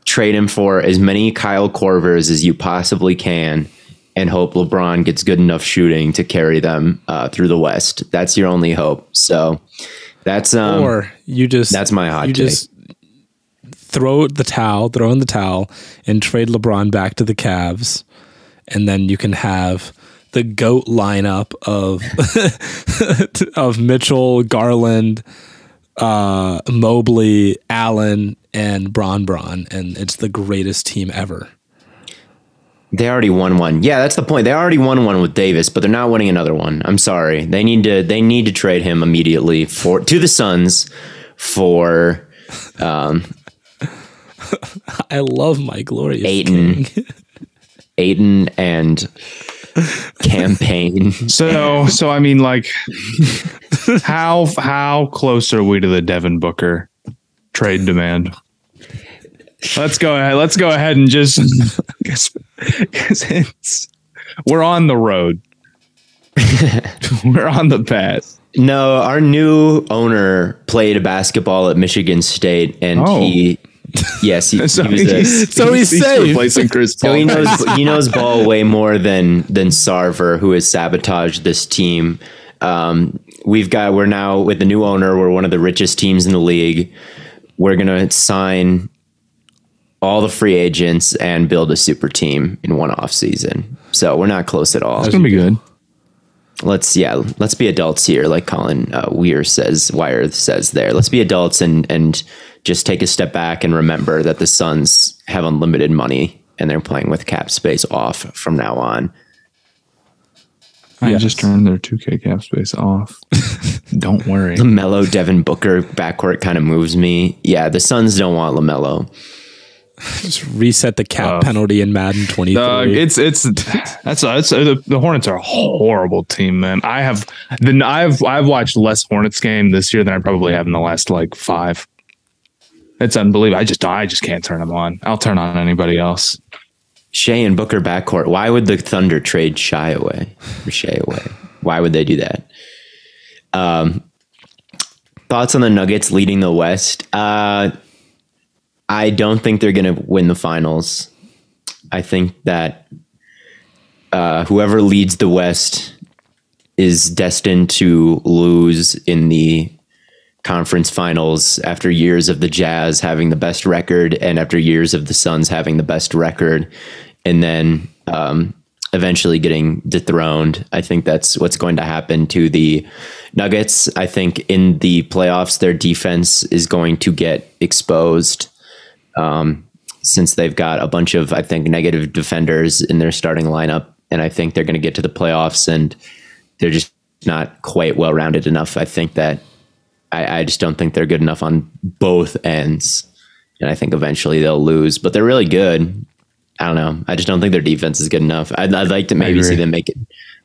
trade him for as many Kyle Korvers as you possibly can and hope LeBron gets good enough shooting to carry them uh, through the West. That's your only hope. So that's um or you just that's my hot you take. just throw the towel, throw in the towel, and trade LeBron back to the Cavs, and then you can have the goat lineup of of Mitchell, Garland, uh, Mobley, Allen, and Bron Bron, and it's the greatest team ever. They already won one. Yeah, that's the point. They already won one with Davis, but they're not winning another one. I'm sorry. They need to they need to trade him immediately for to the Suns for um I love my glorious Ayton. king. Ayton and campaign. so so I mean, like, how how close are we to the Devin Booker trade demand? Let's go ahead. Let's go ahead and just because it's we're on the road. we're on the path. No, our new owner played basketball at Michigan State and Oh. he yes, he, So he was a, he's, So he's safe. replacing Chris Paul. So he knows he knows ball way more than than Sarver, who has sabotaged this team. Um, we've got we're now with the new owner. We're one of the richest teams in the league. We're gonna sign all the free agents and build a super team in one off season. So we're not close at all. It's gonna be good. Let's yeah, let's be adults here, like Colin uh, Weir says. Wire says there. Let's be adults and and just take a step back and remember that the Suns have unlimited money and they're playing with cap space off from now on. I Yes. just turned their 2K cap space off. Don't worry. LaMelo Devin Booker backcourt kind of moves me. Yeah, the Suns don't want LaMelo. Just reset the cap Uh, penalty in Madden 23. Dog, it's it's that's that's the, the Hornets are a horrible team, man. I have the I've I've watched less Hornets game this year than I probably have in the last like five. It's unbelievable. I just I just can't turn them on. I'll turn on anybody else. Shai and Booker backcourt. Why would the Thunder trade Shy away or Shai away? Why would they do that? Um, thoughts on the Nuggets leading the West? Uh, I don't think they're going to win the finals. I think that uh, whoever leads the West is destined to lose in the conference finals after years of the Jazz having the best record and after years of the Suns having the best record, and then um, eventually getting dethroned. I think that's what's going to happen to the Nuggets. I think in the playoffs, their defense is going to get exposed um, since they've got a bunch of, I think, negative defenders in their starting lineup. And I think they're going to get to the playoffs and they're just not quite well rounded enough. I think that I, I just don't think they're good enough on both ends. And I think eventually they'll lose, but they're really good. I don't know. I just don't think their defense is good enough. I'd, I'd like to maybe see them make it,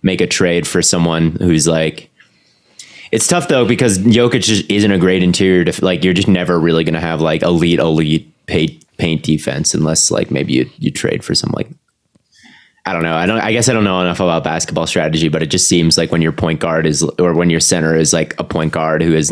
make a trade for someone who's like, it's tough though because Jokic just isn't a great interior. Def- like you're just never really going to have like elite, elite paint paint defense unless like maybe you you trade for some like I don't know. I don't. I guess I don't know enough about basketball strategy, but it just seems like when your point guard is, or when your center is like a point guard who is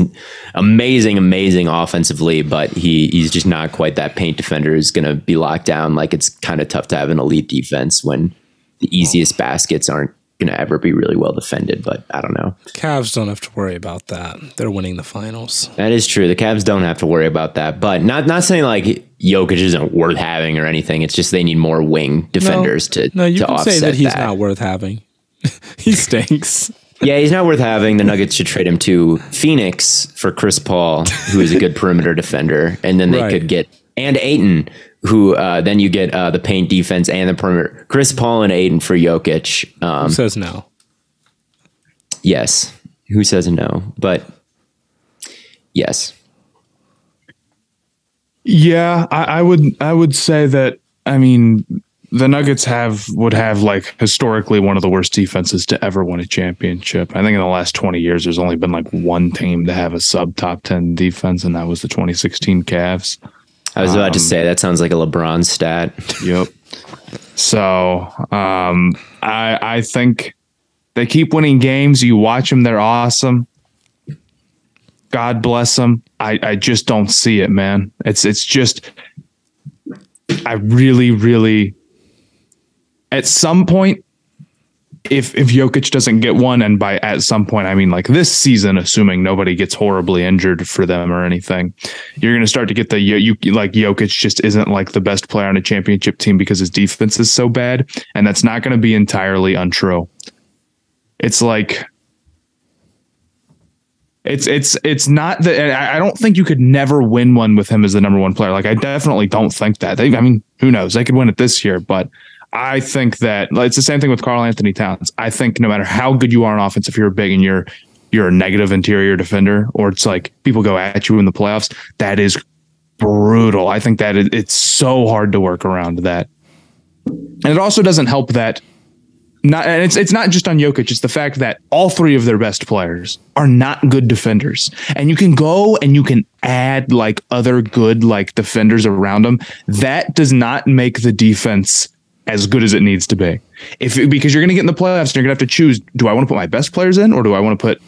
amazing, amazing offensively, but he he's just not quite that paint defender who's going to be locked down. Like it's kind of tough to have an elite defense when the easiest baskets aren't going to ever be really well defended. But I don't know. Cavs don't have to worry about that. They're winning the finals. That is true. The Cavs don't have to worry about that. But not not saying like Jokic isn't worth having or anything. It's just they need more wing defenders no, to no. You to can say that he's that. not worth having. he stinks. Yeah, he's not worth having. The Nuggets should trade him to Phoenix for Chris Paul, who is a good perimeter defender, and then they Right. could get and Ayton, who uh, then you get uh, the paint defense and the perimeter. Chris Paul and Ayton for Jokic. Um, Who says no? yes, who says no? But yes, Yeah, I, I would I would say that I mean the Nuggets have would have like historically one of the worst defenses to ever win a championship. I think in the last 20 years there's only been like one team to have a sub top 10 defense and that was the 2016 Cavs. I was about to Um, say that sounds like a LeBron stat. Yep. So, um I I think they keep winning games. You watch them, they're awesome. God bless them. I, I just don't see it, man. It's it's just I really, really at some point, if if Jokic doesn't get one, and by at some point I mean like this season, assuming nobody gets horribly injured for them or anything, you're gonna start to get the you you- like Jokic just isn't like the best player on a championship team because his defense is so bad, and that's not gonna be entirely untrue. It's like it's it's it's not that I I don't think you could never win one with him as the number one player. Like I definitely don't think that. They, I mean, who knows? They could win it this year, but I think that it's the same thing with Karl-Anthony Towns. I think no matter how good you are on offense, if you're big and you're you're a negative interior defender, or it's like people go at you in the playoffs, that is brutal. I think that it, it's so hard to work around that, and it also doesn't help that not and it's it's not just on Jokic, it's the fact that all three of their best players are not good defenders. And you can go and you can add like other good like defenders around them. That does not make the defense as good as it needs to be. If because you're going to get in the playoffs and you're going to have to choose do I want to put my best players in or do I want to put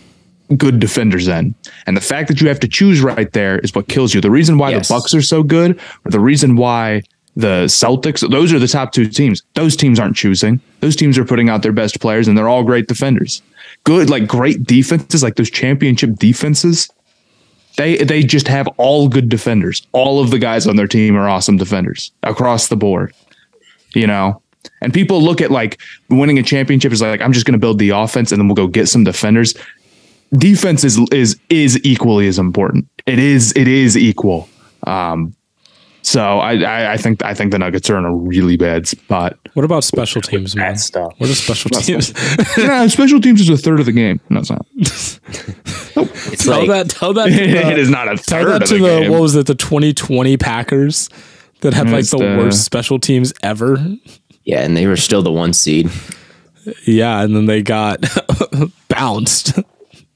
good defenders in. And the fact that you have to choose right there is what kills you. The reason why Yes. the Bucks are so good, or the reason why the Celtics, those are the top two teams. Those teams aren't choosing. Those teams are putting out their best players and they're all great defenders. Good, like great defenses, like those championship defenses. They they just have all good defenders. All of the guys on their team are awesome defenders across the board. You know? And people look at like winning a championship is like, I'm just gonna build the offense and then we'll go get some defenders defense is is is equally as important. It is it is equal. Um, so I, I I think I think the Nuggets are in a really bad spot. What about special teams, man? Bad stuff. What are special teams? yeah, special teams is a third of the game. No, it's not. It's tell like that. Tell that. To the, it is not a third. Tell that of to the, the game. what was it? The 2020 Packers that had like the the- worst uh, special teams ever. yeah, and they were still the one seed. Yeah, and then they got bounced.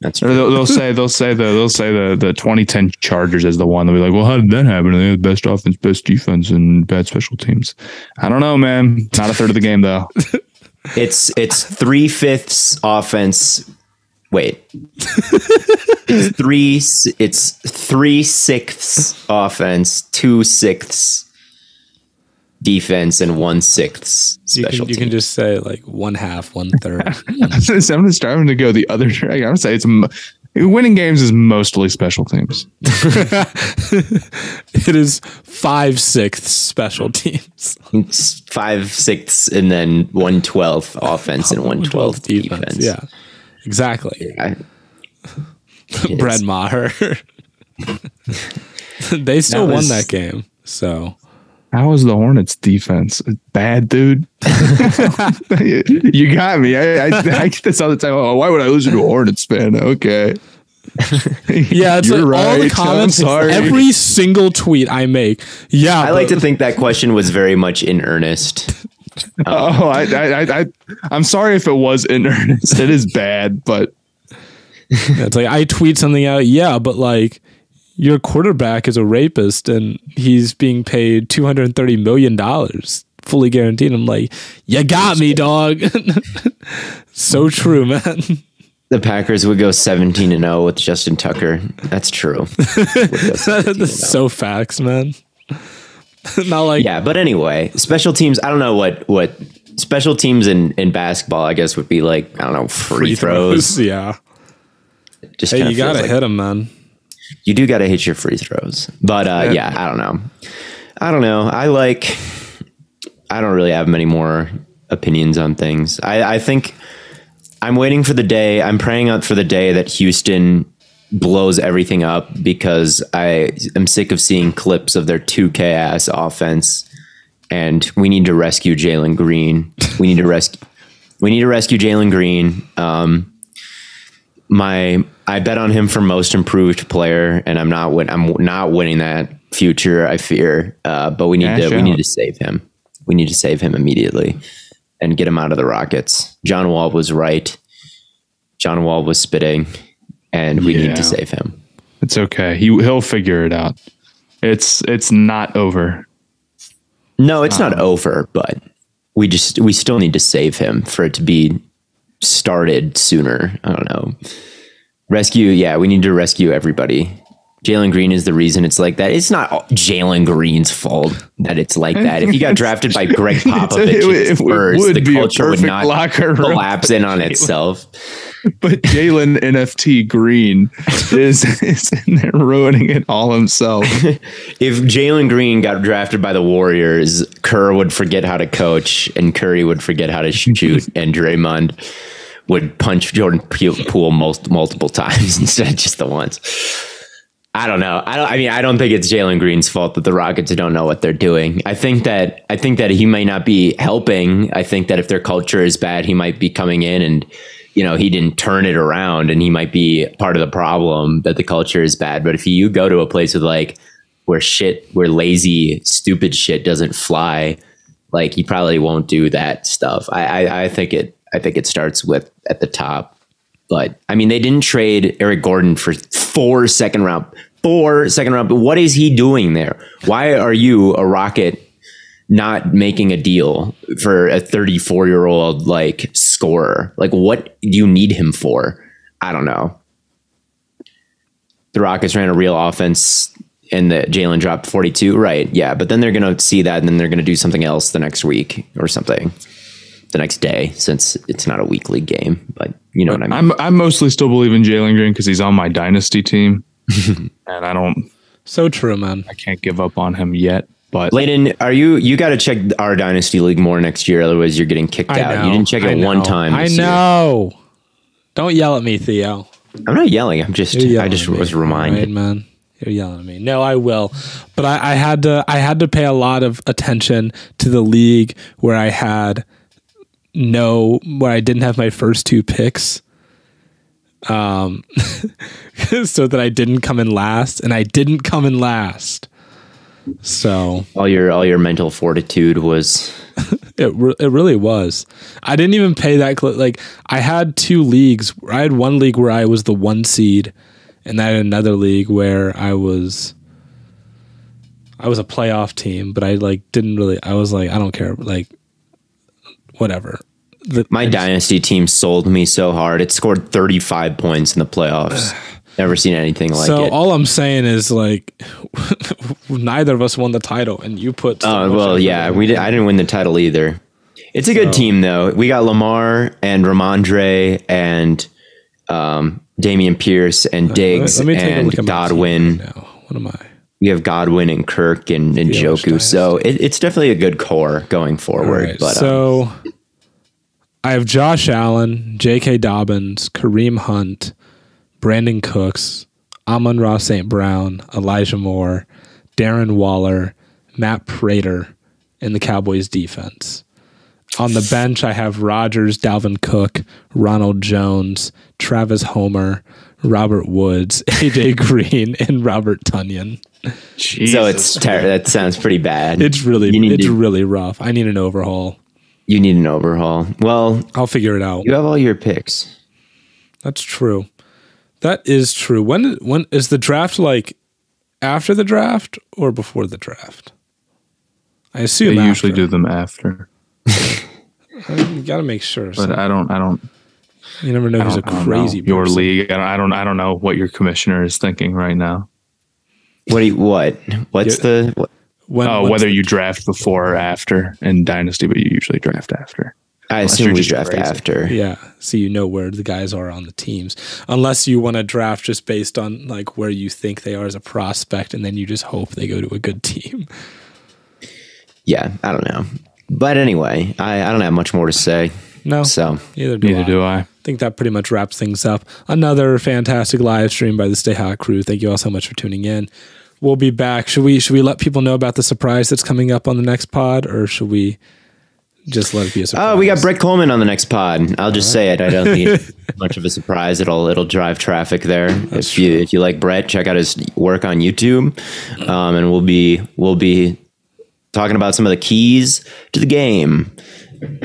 That's Or they'll, they'll say they'll say the they'll say the the 2010 Chargers as the one. They'll be like, well, how did that happen? They had the best offense, best defense, and bad special teams. I don't know, man. Not a third of the game though. It's it's three fifths offense. Wait, it's three. It's three sixths offense, two sixths defense, and one sixth You special can, you team. can just say like one half, one third. I'm gonna I'm gonna go the other direction. I'm gonna say it's mo- winning games is mostly special teams. it is five sixths special teams. It's five sixths, and then one twelfth offense and one twelfth defense. Yeah, exactly. I- it Brett. Maher. they still That won that game. So How was the Hornets defense? Bad, dude. you got me. I, I, I get this all the time. Oh, why would I listen to a Hornets fan? Okay. yeah, it's You're like all the comments, I'm sorry. every single tweet I make. Yeah, I like to think that question was very much in earnest. Um, oh, I, I, I, I, I'm sorry if it was in earnest. It is bad, but It's like I tweet something out, yeah, but like your quarterback is a rapist and he's being paid two hundred and thirty million dollars, fully guaranteed. I'm like, you got me, dog. so true, man. The Packers would go 17 and 0 with Justin Tucker. That's true. Would go 17 and 0. That's so facts, man. Not like yeah, but anyway, special teams. I don't know what what special teams in, in basketball, I guess, would be like I don't know free, throws. Yeah. Just Hey, you gotta like- hit them, man. You do got to hit your free throws, but uh, yeah, I don't know. I don't know. I like. I don't really have many more opinions on things. I, I think I'm waiting for the day. I'm praying out for the day that Houston blows everything up because I am sick of seeing clips of their 2K ass offense, and we need to rescue Jalen Green. We need to rescue. We need to rescue Jalen Green. Um, my I bet on him for most improved player, and I'm not win. I'm not winning that future. I fear, uh, but we need Cash to. We need to save him. We need to save him immediately and get him out of the Rockets. John Wall was right. John Wall was spitting, and we need to save him. It's okay. He he'll figure it out. It's it's not over. No, it's not over, but we just we still need to save him for it to be started sooner. I don't know. Rescue, yeah, we need to rescue everybody. Jalen Green is the reason it's like that. It's not Jalen Green's fault that it's like that. If he got drafted by Gregg Popovich It- it- it Spurs, would the culture would not collapse in on itself. But Jalen NFT Green is is in there ruining it all himself. If Jalen Green got drafted by the Warriors, Kerr would forget how to coach, and Curry would forget how to shoot, and Draymond would punch Jordan Poole most multiple times instead of just the once. I don't know. I don't. I mean, I don't think it's Jalen Green's fault that the Rockets don't know what they're doing. I think that I think that he might not be helping. I think that if their culture is bad, he might be coming in and you know he didn't turn it around, and he might be part of the problem that the culture is bad. But if you go to a place with like where shit, where lazy, stupid shit doesn't fly, like he probably won't do that stuff. I, I, I think it. I think it starts with at the top. But I mean, they didn't trade Eric Gordon for four second round, four second round. But what is he doing there? Why are you a Rocket not making a deal for a 34 year old like scorer? Like, what do you need him for? I don't know. The Rockets ran a real offense and the Jalen dropped 42. Right. Yeah. But then they're going to see that and then they're going to do something else the next week or something the next day since it's not a weekly game. But you know what I mean? I'm I mostly still believe in Jalen Green because he's on my dynasty team, and I don't So true, man. I can't give up on him yet. But Layden, are you you got to check our dynasty league more next year? Otherwise, you're getting kicked I out. know. You didn't check I it one know. time. I this year. know. Don't yell at me, Theo. I'm not yelling. I'm just. You're I just at me, was reminded. right, man. You're yelling at me. No, I will, but I, I had to. I had to pay a lot of attention to the league where I had no, where I didn't have my first two picks. Um, so that I didn't come in last, and I didn't come in last. So All your all your mental fortitude was. It re- it really was. I didn't even pay that cl- like I had two leagues. I had one league where I was the one seed, and I had another league where I was I was a playoff team, but I like didn't really. I was like I don't care, like whatever. The, My dynasty team sold me so hard. It scored 35 points in the playoffs. Never seen anything like that. so it. all I'm saying is like neither of us won the title, and you put. so Oh well, yeah, we did. I didn't win the title either. It's a good team though. We got Lamar and Rhamondre and um, Dameon Pierce and Diggs Let a and look at my team Godwin. right. What am I? We have Godwin and Kirk and, and Njoku. So it, it's definitely a good core going forward. Right, But um, so I have Josh Allen, J.K. Dobbins, Kareem Hunt, Brandin Cooks, Amon-Ra St. Brown, Elijah Moore, Darren Waller, Matt Prater in the Cowboys defense. On the bench, I have Rodgers, Dalvin Cook, Ronald Jones, Travis Homer, Robert Woods, AJ Green, and Robert Tonyan. so it's ter- that sounds pretty bad. It's really, it's to, really rough. I need an overhaul. You need an overhaul. Well, I'll figure it out. you have all your picks. That's true. That is true. When when is the draft like after the draft or before the draft? I assume they assume usually do them after. Uh, you got to make sure. But I don't I don't you never know I who's a don't, I don't crazy know. your person. league. I don't, I don't I don't know what your commissioner is thinking right now. What? Do you, what? What's Yeah. the? What, When, Oh, whether you draft before or after in Dynasty, but you usually draft after. I Unless assume you're we draft crazy. after. Yeah, so you know where the guys are on the teams, unless you want to draft just based on like where you think they are as a prospect, and then you just hope they go to a good team. Yeah, I don't know. But anyway, I, I don't have much more to say. No, So neither do Neither I. do I. I think that pretty much wraps things up. Another fantastic live stream by the Stay Hot crew. Thank you all so much for tuning in. We'll be back. Should we should we let people know about the surprise that's coming up on the next pod, or should we just let it be a surprise? Oh, we got Brett Coleman on the next pod. I'll just say it. I don't think it's much of a surprise. It'll it'll drive traffic there. if you if you like Brett, check out his work on YouTube, um, and we'll be we'll be talking about some of the keys to the game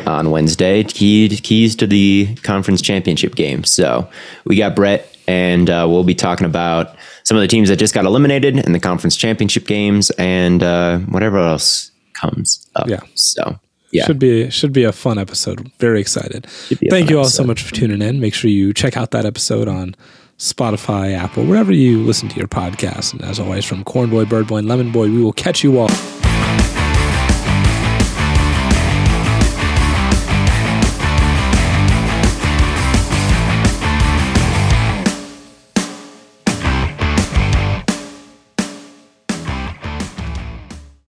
on Wednesday. Key keys to the conference championship game. So we got Brett, and uh, we'll be talking about some of the teams that just got eliminated in the conference championship games, and uh, whatever else comes up. Yeah. So. Yeah. Should be should be a fun episode. Very excited. Thank you all so much for tuning in. Make sure you check out that episode on Spotify, Apple, wherever you listen to your podcast. And as always, from Cornboy, Birdboy, and Lemon Boy, we will catch you all.